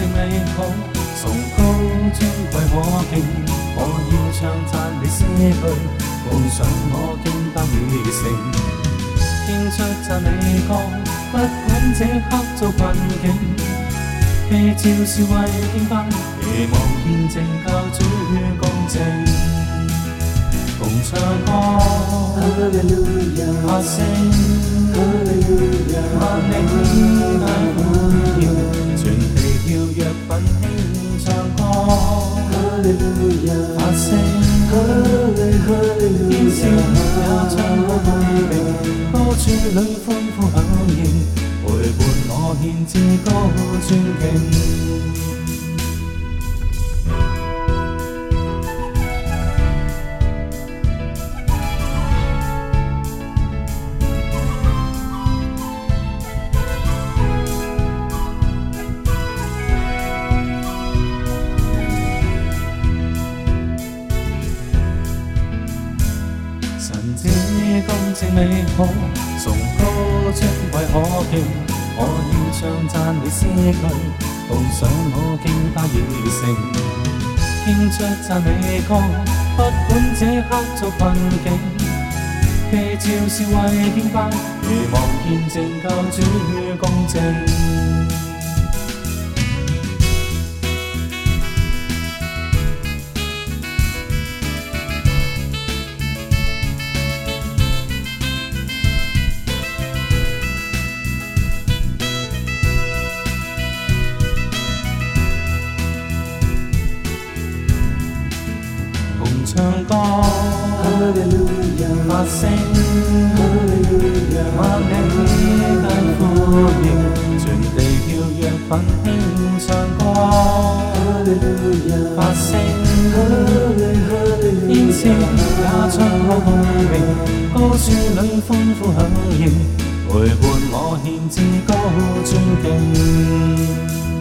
正藝好，崇高尊貴可敬，我要唱讚你詩句，奉上我經得你成，獻出讚你歌，不管這刻遭困境，被照是為敬拜，期望見證教主公正，共唱歌，發聲，萬靈大鼓。去，些便也唱我共饮，歌处里欢呼响应，陪伴我献这高尊敬。此功德美好，崇高中位。可敬。我要唱赞你诗句，奉上我敬拜虔诚，听出赞美歌。不管这刻做困境，被照是为天花如望见证教主公正。唱歌，发声，万顷呼应，全地跳跃奋兴。唱歌，发声，天星也唱我共鸣，歌声里欢呼响应，陪伴我献志高尊敬。